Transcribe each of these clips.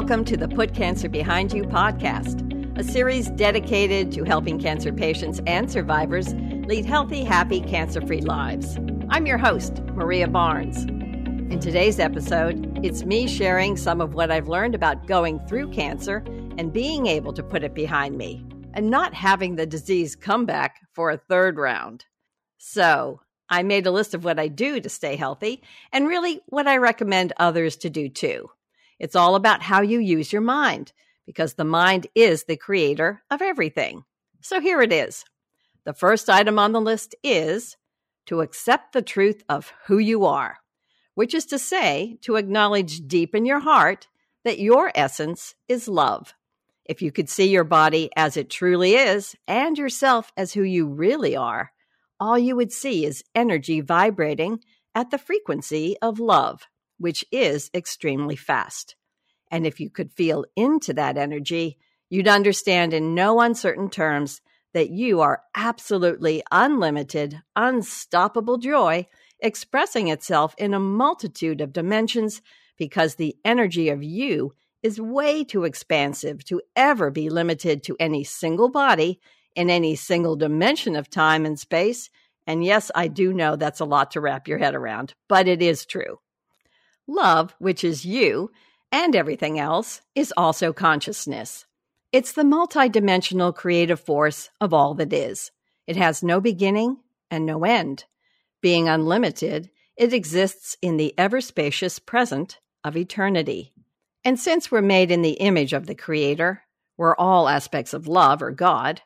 Welcome to the Put Cancer Behind You podcast, a series dedicated to helping cancer patients and survivors lead healthy, happy, cancer free lives. I'm your host, Maria Barnes. In today's episode, it's me sharing some of what I've learned about going through cancer and being able to put it behind me and not having the disease come back for a third round. So, I made a list of what I do to stay healthy and really what I recommend others to do too. It's all about how you use your mind because the mind is the creator of everything. So here it is. The first item on the list is to accept the truth of who you are, which is to say, to acknowledge deep in your heart that your essence is love. If you could see your body as it truly is and yourself as who you really are, all you would see is energy vibrating at the frequency of love, which is extremely fast. And if you could feel into that energy, you'd understand in no uncertain terms that you are absolutely unlimited, unstoppable joy expressing itself in a multitude of dimensions because the energy of you is way too expansive to ever be limited to any single body in any single dimension of time and space. And yes, I do know that's a lot to wrap your head around, but it is true. Love, which is you, and everything else, is also consciousness. It's the multidimensional creative force of all that is. It has no beginning and no end. Being unlimited, it exists in the ever spacious present of eternity. And since we're made in the image of the Creator, we're all aspects of love or God,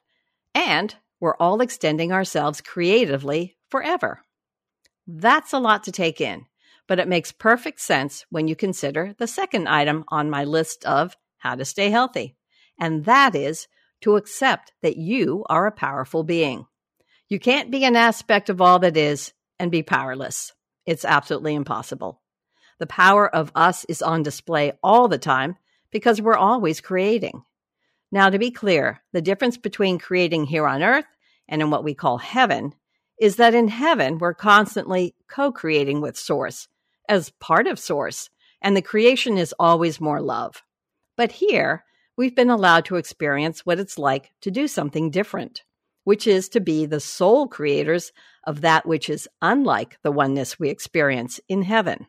and we're all extending ourselves creatively forever. That's a lot to take in, but it makes perfect sense when you consider the second item on my list of how to stay healthy, and that is to accept that you are a powerful being. You can't be an aspect of all that is and be powerless. It's absolutely impossible. The power of us is on display all the time because we're always creating. Now, to be clear, the difference between creating here on earth and in what we call heaven is that in heaven, we're constantly co creating with Source as part of Source, and the creation is always more love. But here, we've been allowed to experience what it's like to do something different, which is to be the sole creators of that which is unlike the oneness we experience in heaven.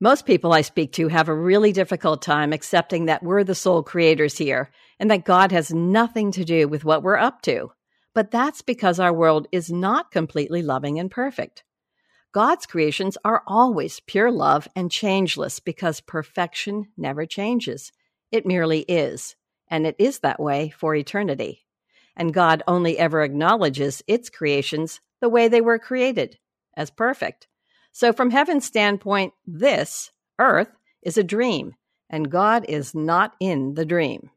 Most people I speak to have a really difficult time accepting that we're the sole creators here and that God has nothing to do with what we're up to. But that's because our world is not completely loving and perfect. God's creations are always pure love and changeless because perfection never changes. It merely is, and it is that way for eternity. And God only ever acknowledges its creations the way they were created, as perfect. So, from heaven's standpoint, this, earth, is a dream, and God is not in the dream.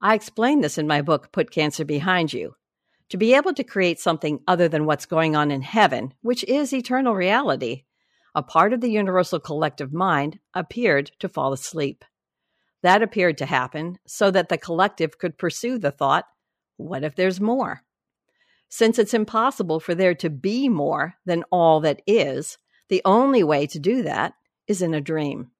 I explain this in my book, Put Cancer Behind You. To be able to create something other than what's going on in heaven, which is eternal reality, a part of the universal collective mind appeared to fall asleep. That appeared to happen so that the collective could pursue the thought what if there's more? Since it's impossible for there to be more than all that is, the only way to do that is in a dream.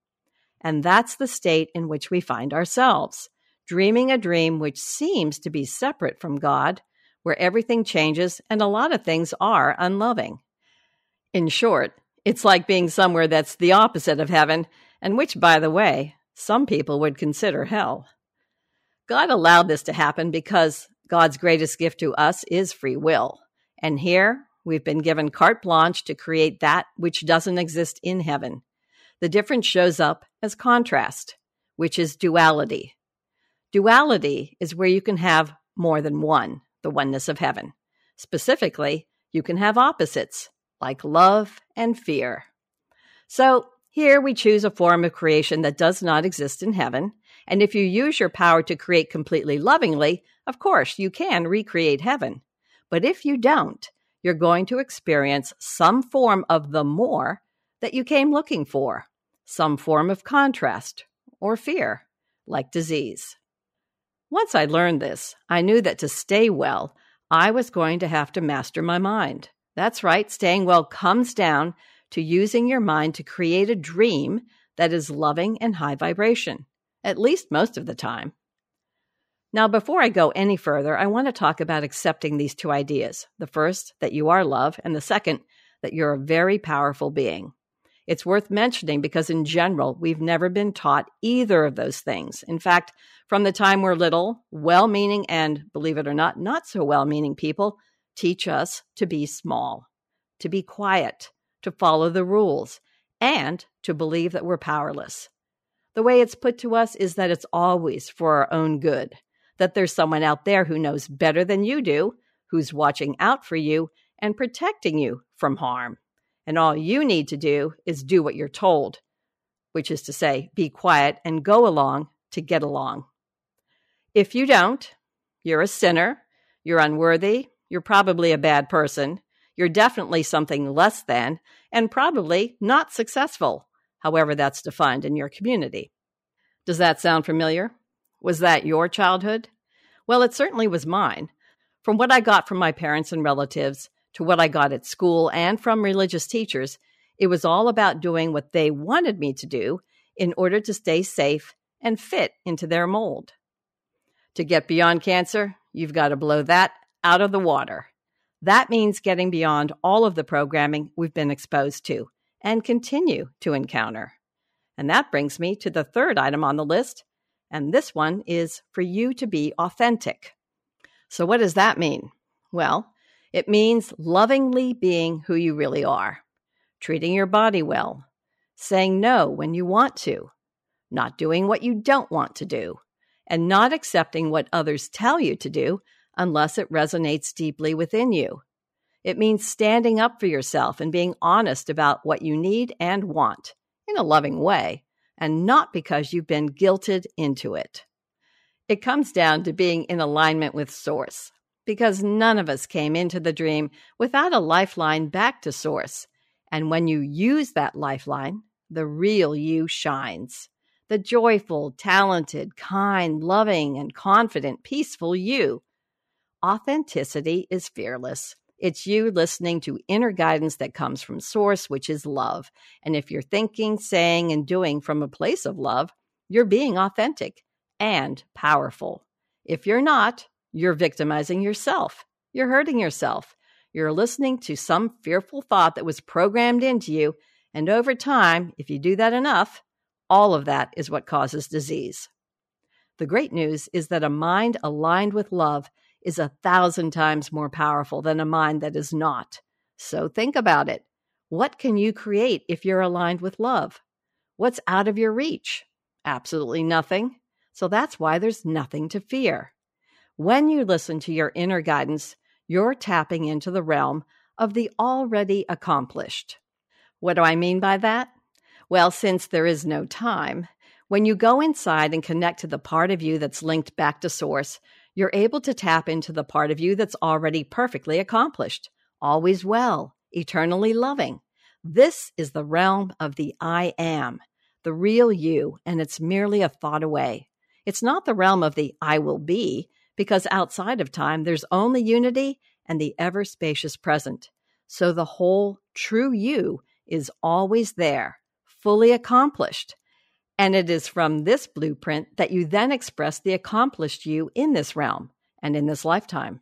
And that's the state in which we find ourselves, dreaming a dream which seems to be separate from God, where everything changes and a lot of things are unloving. In short, it's like being somewhere that's the opposite of heaven, and which, by the way, some people would consider hell. God allowed this to happen because God's greatest gift to us is free will. And here We've been given carte blanche to create that which doesn't exist in heaven. The difference shows up as contrast, which is duality. Duality is where you can have more than one, the oneness of heaven. Specifically, you can have opposites, like love and fear. So, here we choose a form of creation that does not exist in heaven. And if you use your power to create completely lovingly, of course, you can recreate heaven. But if you don't, you're going to experience some form of the more that you came looking for, some form of contrast or fear, like disease. Once I learned this, I knew that to stay well, I was going to have to master my mind. That's right, staying well comes down to using your mind to create a dream that is loving and high vibration. at least most of the time. Now, before I go any further, I want to talk about accepting these two ideas the first, that you are love, and the second, that you're a very powerful being. It's worth mentioning because, in general, we've never been taught either of those things. In fact, from the time we're little, well meaning and, believe it or not, not so well meaning people teach us to be small, to be quiet, to follow the rules, and to believe that we're powerless. The way it's put to us is that it's always for our own good, that there's someone out there who knows better than you do, who's watching out for you and protecting you from harm. And all you need to do is do what you're told, which is to say, be quiet and go along to get along. If you don't, you're a sinner, you're unworthy, you're probably a bad person, you're definitely something less than, and probably not successful, however that's defined in your community. Does that sound familiar? Was that your childhood? Well, it certainly was mine. From what I got from my parents and relatives to what I got at school and from religious teachers, it was all about doing what they wanted me to do in order to stay safe and fit into their mold. To get beyond cancer, you've got to blow that out of the water. That means getting beyond all of the programming we've been exposed to and continue to encounter. And that brings me to the third item on the list, and this one is for you to be authentic. So, what does that mean? Well, it means lovingly being who you really are, treating your body well, saying no when you want to, not doing what you don't want to do, and not accepting what others tell you to do unless it resonates deeply within you. It means standing up for yourself and being honest about what you need and want in a loving way, and not because you've been guilted into it. It comes down to being in alignment with Source, because none of us came into the dream without a lifeline back to Source. And when you use that lifeline, the real you shines. The joyful, talented, kind, loving, and confident, peaceful you Authenticity is fearless. It's you listening to inner guidance that comes from source, which is love. And if you're thinking, saying, and doing from a place of love, you're being authentic and powerful. If you're not, you're victimizing yourself. You're hurting yourself. You're listening to some fearful thought that was programmed into you. And over time, if you do that enough, all of that is what causes disease. The great news is that a mind aligned with love is a thousand times more powerful than a mind that is not. So think about it. What can you create if you're aligned with love? What's out of your reach? Absolutely nothing. So that's why there's nothing to fear. When you listen to your inner guidance, you're tapping into the realm of the already accomplished. What do I mean by that? Well, since there is no time, when you go inside and connect to the part of you that's linked back to source, you're able to tap into the part of you that's already perfectly accomplished, always well, eternally loving. This is the realm of the I am, the real you, and it's merely a thought away. It's not the realm of the I will be, because outside of time, there's only unity and the ever spacious present. So the whole true you is always there, fully accomplished. And it is from this blueprint that you then express the accomplished you in this realm and in this lifetime.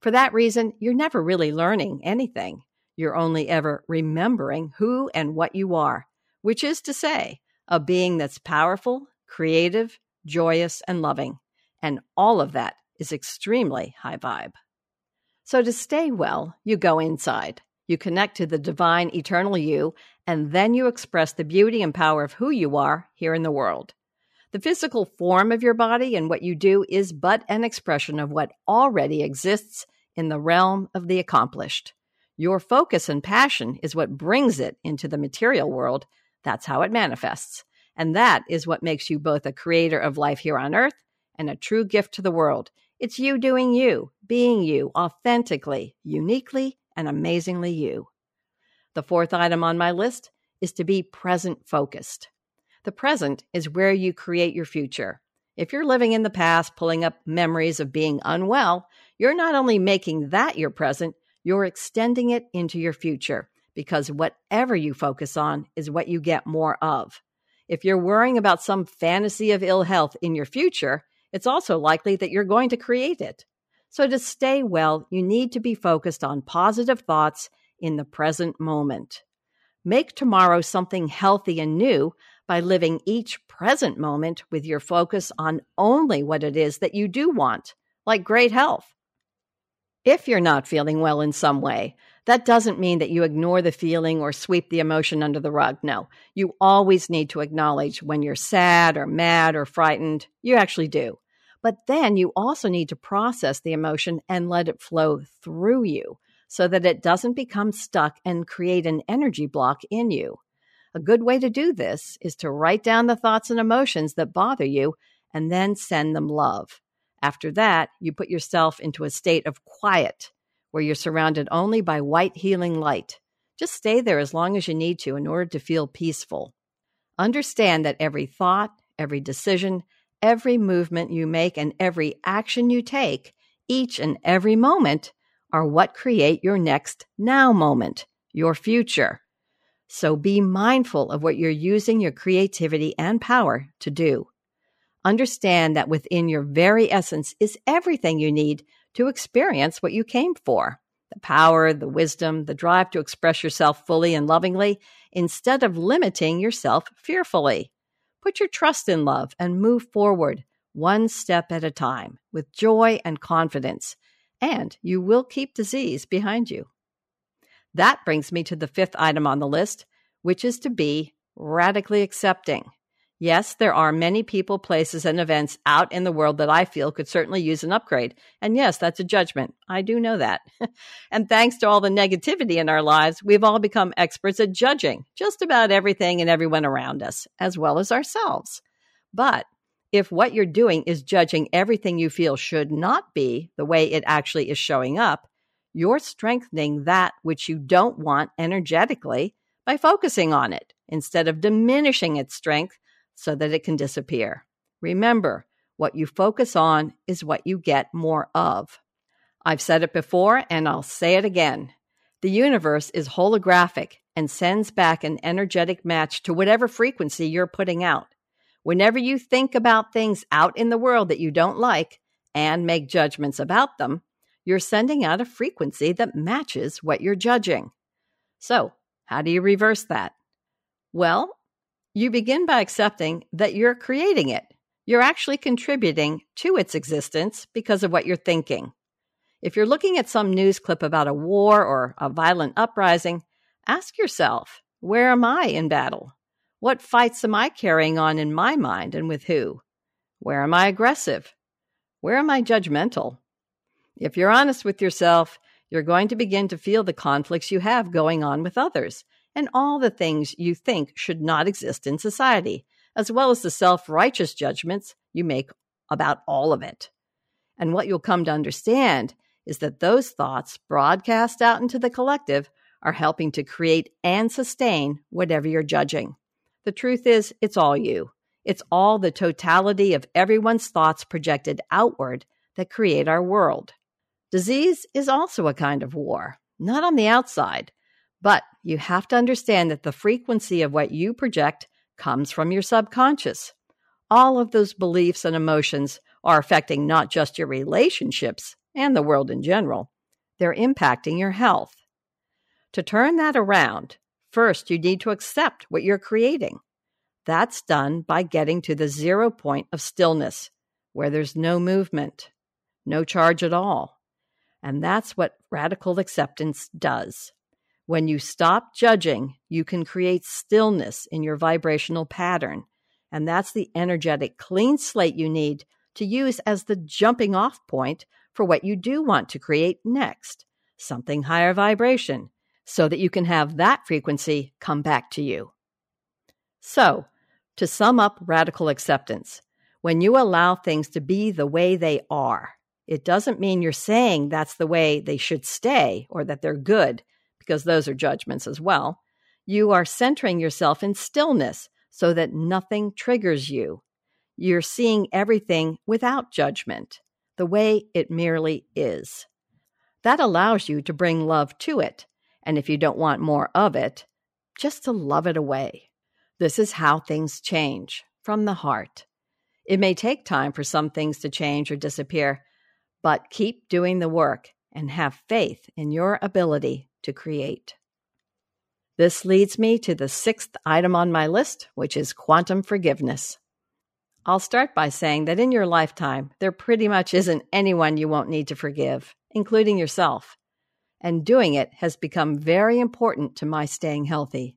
For that reason, you're never really learning anything. You're only ever remembering who and what you are, which is to say, a being that's powerful, creative, joyous, and loving. And all of that is extremely high vibe. So to stay well, you go inside. You connect to the divine eternal you, and then you express the beauty and power of who you are here in the world. The physical form of your body and what you do is but an expression of what already exists in the realm of the accomplished. Your focus and passion is what brings it into the material world. That's how it manifests. And that is what makes you both a creator of life here on earth and a true gift to the world. It's you doing you, being you authentically, uniquely, and amazingly you. The fourth item on my list is to be present focused. The present is where you create your future. If you're living in the past, pulling up memories of being unwell, you're not only making that your present, you're extending it into your future because whatever you focus on is what you get more of. If you're worrying about some fantasy of ill health in your future, it's also likely that you're going to create it. So, to stay well, you need to be focused on positive thoughts in the present moment. Make tomorrow something healthy and new by living each present moment with your focus on only what it is that you do want, like great health. If you're not feeling well in some way, that doesn't mean that you ignore the feeling or sweep the emotion under the rug. No, you always need to acknowledge when you're sad or mad or frightened. You actually do. But then you also need to process the emotion and let it flow through you so that it doesn't become stuck and create an energy block in you. A good way to do this is to write down the thoughts and emotions that bother you and then send them love. After that, you put yourself into a state of quiet where you're surrounded only by white healing light. Just stay there as long as you need to in order to feel peaceful. Understand that every thought, every decision, every movement you make, and every action you take, each and every moment, are what create your next now moment, your future. So be mindful of what you're using your creativity and power to do. Understand that within your very essence is everything you need to experience what you came for the power, the wisdom, the drive to express yourself fully and lovingly instead of limiting yourself fearfully. Put your trust in love and move forward one step at a time with joy and confidence, and you will keep disease behind you. That brings me to the fifth item on the list, which is to be radically accepting. Yes, there are many people, places, and events out in the world that I feel could certainly use an upgrade. And yes, that's a judgment. I do know that. and thanks to all the negativity in our lives, we've all become experts at judging just about everything and everyone around us, as well as ourselves. But if what you're doing is judging everything you feel should not be the way it actually is showing up, you're strengthening that which you don't want energetically by focusing on it instead of diminishing its strength so that it can disappear. Remember, what you focus on is what you get more of. I've said it before and I'll say it again. The universe is holographic and sends back an energetic match to whatever frequency you're putting out. Whenever you think about things out in the world that you don't like and make judgments about them, you're sending out a frequency that matches what you're judging. So, how do you reverse that? Well, you begin by accepting that you're creating it. You're actually contributing to its existence because of what you're thinking. If you're looking at some news clip about a war or a violent uprising, ask yourself, where am I in battle? What fights am I carrying on in my mind and with who? Where am I aggressive? Where am I judgmental? If you're honest with yourself, you're going to begin to feel the conflicts you have going on with others and all the things you think should not exist in society, as well as the self righteous judgments you make about all of it. And what you'll come to understand is that those thoughts broadcast out into the collective are helping to create and sustain whatever you're judging. The truth is, it's all you. It's all the totality of everyone's thoughts projected outward that create our world. Disease is also a kind of war, not on the outside, but you have to understand that the frequency of what you project comes from your subconscious. All of those beliefs and emotions are affecting not just your relationships and the world in general, they're impacting your health. To turn that around, first you need to accept what you're creating. That's done by getting to the zero point of stillness, where there's no movement, no charge at all. And that's what radical acceptance does. When you stop judging, you can create stillness in your vibrational pattern. And that's the energetic clean slate you need to use as the jumping off point for what you do want to create next something higher vibration, so that you can have that frequency come back to you. So, to sum up radical acceptance, when you allow things to be the way they are, it doesn't mean you're saying that's the way they should stay or that they're good because those are judgments as well, you are centering yourself in stillness so that nothing triggers you. You're seeing everything without judgment, the way it merely is. That allows you to bring love to it, and if you don't want more of it, just to love it away. This is how things change from the heart. It may take time for some things to change or disappear, but keep doing the work and have faith in your ability to create. This leads me to the sixth item on my list, which is quantum forgiveness. I'll start by saying that in your lifetime, there pretty much isn't anyone you won't need to forgive, including yourself. And doing it has become very important to my staying healthy.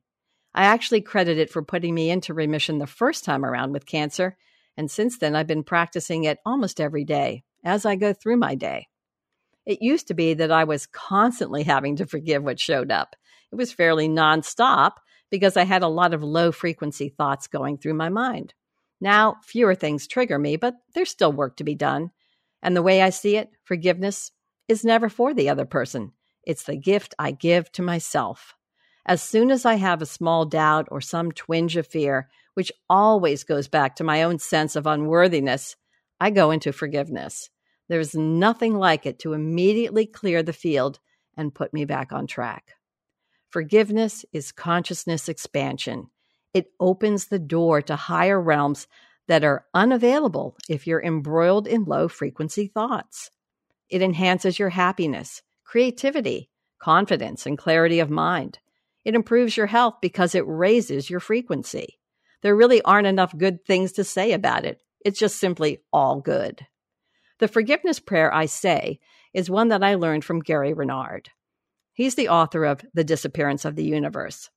I actually credit it for putting me into remission the first time around with cancer, and since then I've been practicing it almost every day as I go through my day. It used to be that I was constantly having to forgive what showed up. It was fairly nonstop because I had a lot of low frequency thoughts going through my mind. Now, fewer things trigger me, but there's still work to be done. And the way I see it, forgiveness is never for the other person. It's the gift I give to myself. As soon as I have a small doubt or some twinge of fear, which always goes back to my own sense of unworthiness, I go into forgiveness. There's nothing like it to immediately clear the field and put me back on track. Forgiveness is consciousness expansion. It opens the door to higher realms that are unavailable if you're embroiled in low frequency thoughts. It enhances your happiness, creativity, confidence, and clarity of mind. It improves your health because it raises your frequency. There really aren't enough good things to say about it. It's just simply all good. The forgiveness prayer I say is one that I learned from Gary Renard. He's the author of The Disappearance of the Universe.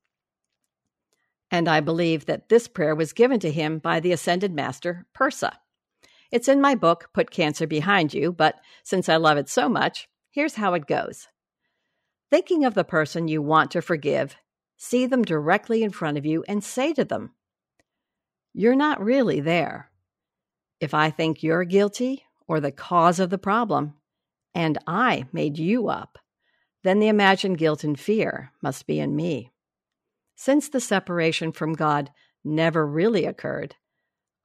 And I believe that this prayer was given to him by the Ascended Master, Pursah. It's in my book, Put Cancer Behind You, but since I love it so much, here's how it goes. Thinking of the person you want to forgive, see them directly in front of you and say to them, You're not really there. If I think you're guilty or the cause of the problem, and I made you up, then the imagined guilt and fear must be in me. Since the separation from God never really occurred,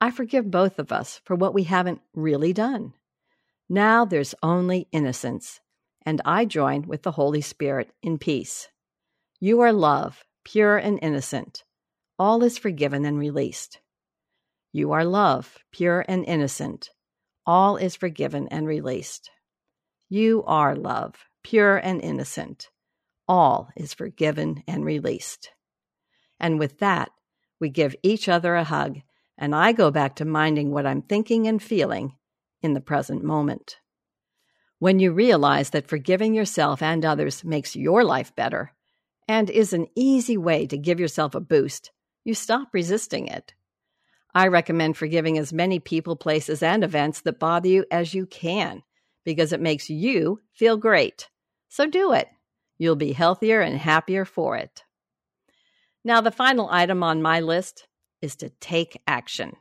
I forgive both of us for what we haven't really done. Now there's only innocence, and I join with the Holy Spirit in peace. You are love, pure and innocent. All is forgiven and released. You are love, pure and innocent all is forgiven and released. You are love, pure and innocent. All is forgiven and released. And with that, we give each other a hug, and I go back to minding what I'm thinking and feeling in the present moment. When you realize that forgiving yourself and others makes your life better and is an easy way to give yourself a boost, you stop resisting it. I recommend forgiving as many people, places, and events that bother you as you can because it makes you feel great. So do it. You'll be healthier and happier for it. Now, the final item on my list is to take action.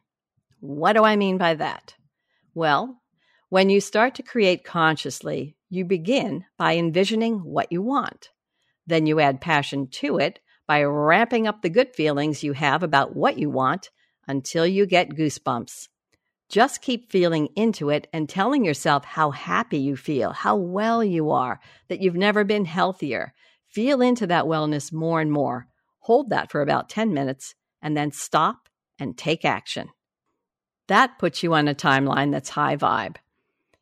What do I mean by that? Well, when you start to create consciously, you begin by envisioning what you want. Then you add passion to it by ramping up the good feelings you have about what you want until you get goosebumps. Just keep feeling into it and telling yourself how happy you feel, how well you are, that you've never been healthier. Feel into that wellness more and more. Hold that for about 10 minutes and then stop and take action. That puts you on a timeline that's high vibe.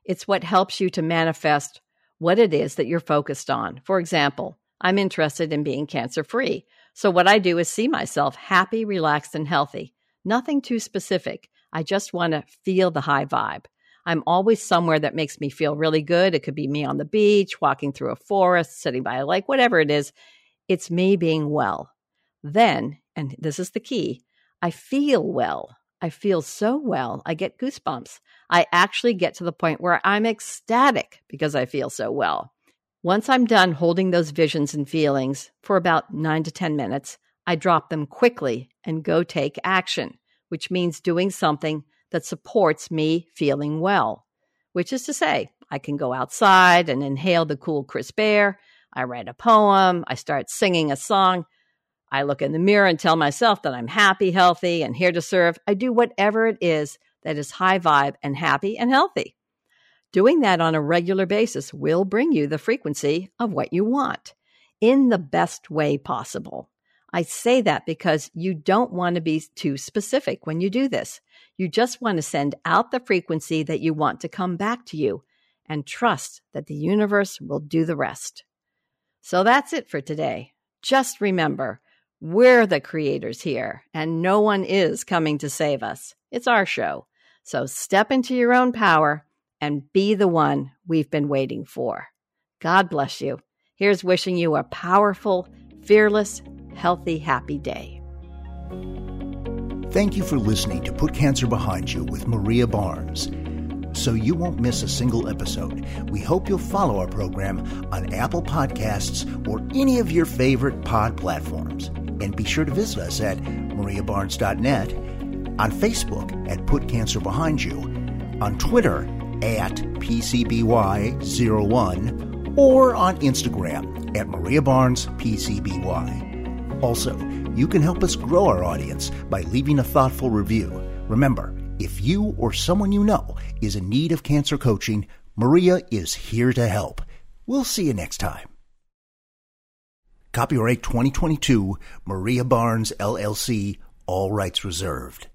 It's what helps you to manifest what it is that you're focused on. For example, I'm interested in being cancer free. So, what I do is see myself happy, relaxed, and healthy. Nothing too specific. I just want to feel the high vibe. I'm always somewhere that makes me feel really good. It could be me on the beach, walking through a forest, sitting by a lake, whatever it is. It's me being well. Then, and this is the key, I feel well. I feel so well. I get goosebumps. I actually get to the point where I'm ecstatic because I feel so well. Once I'm done holding those visions and feelings for about nine to 10 minutes, I drop them quickly and go take action, which means doing something that supports me feeling well, which is to say, I can go outside and inhale the cool, crisp air. I write a poem. I start singing a song. I look in the mirror and tell myself that I'm happy, healthy, and here to serve. I do whatever it is that is high vibe and happy and healthy. Doing that on a regular basis will bring you the frequency of what you want in the best way possible. I say that because you don't want to be too specific when you do this. You just want to send out the frequency that you want to come back to you and trust that the universe will do the rest. So that's it for today. Just remember, we're the creators here, and no one is coming to save us. It's our show. So step into your own power and be the one we've been waiting for. God bless you. Here's wishing you a powerful, fearless, healthy, happy day. Thank you for listening to Put Cancer Behind You with Maria Barnes. So you won't miss a single episode, we hope you'll follow our program on Apple Podcasts or any of your favorite pod platforms. And be sure to visit us at mariabarnes.net, on Facebook at Put Cancer Behind You, on Twitter at PCBY01, or on Instagram at Maria Barnes PCBY. Also, you can help us grow our audience by leaving a thoughtful review. Remember, if you or someone you know is in need of cancer coaching, Maria is here to help. We'll see you next time. Copyright 2022, Maria Barnes, LLC, all rights reserved.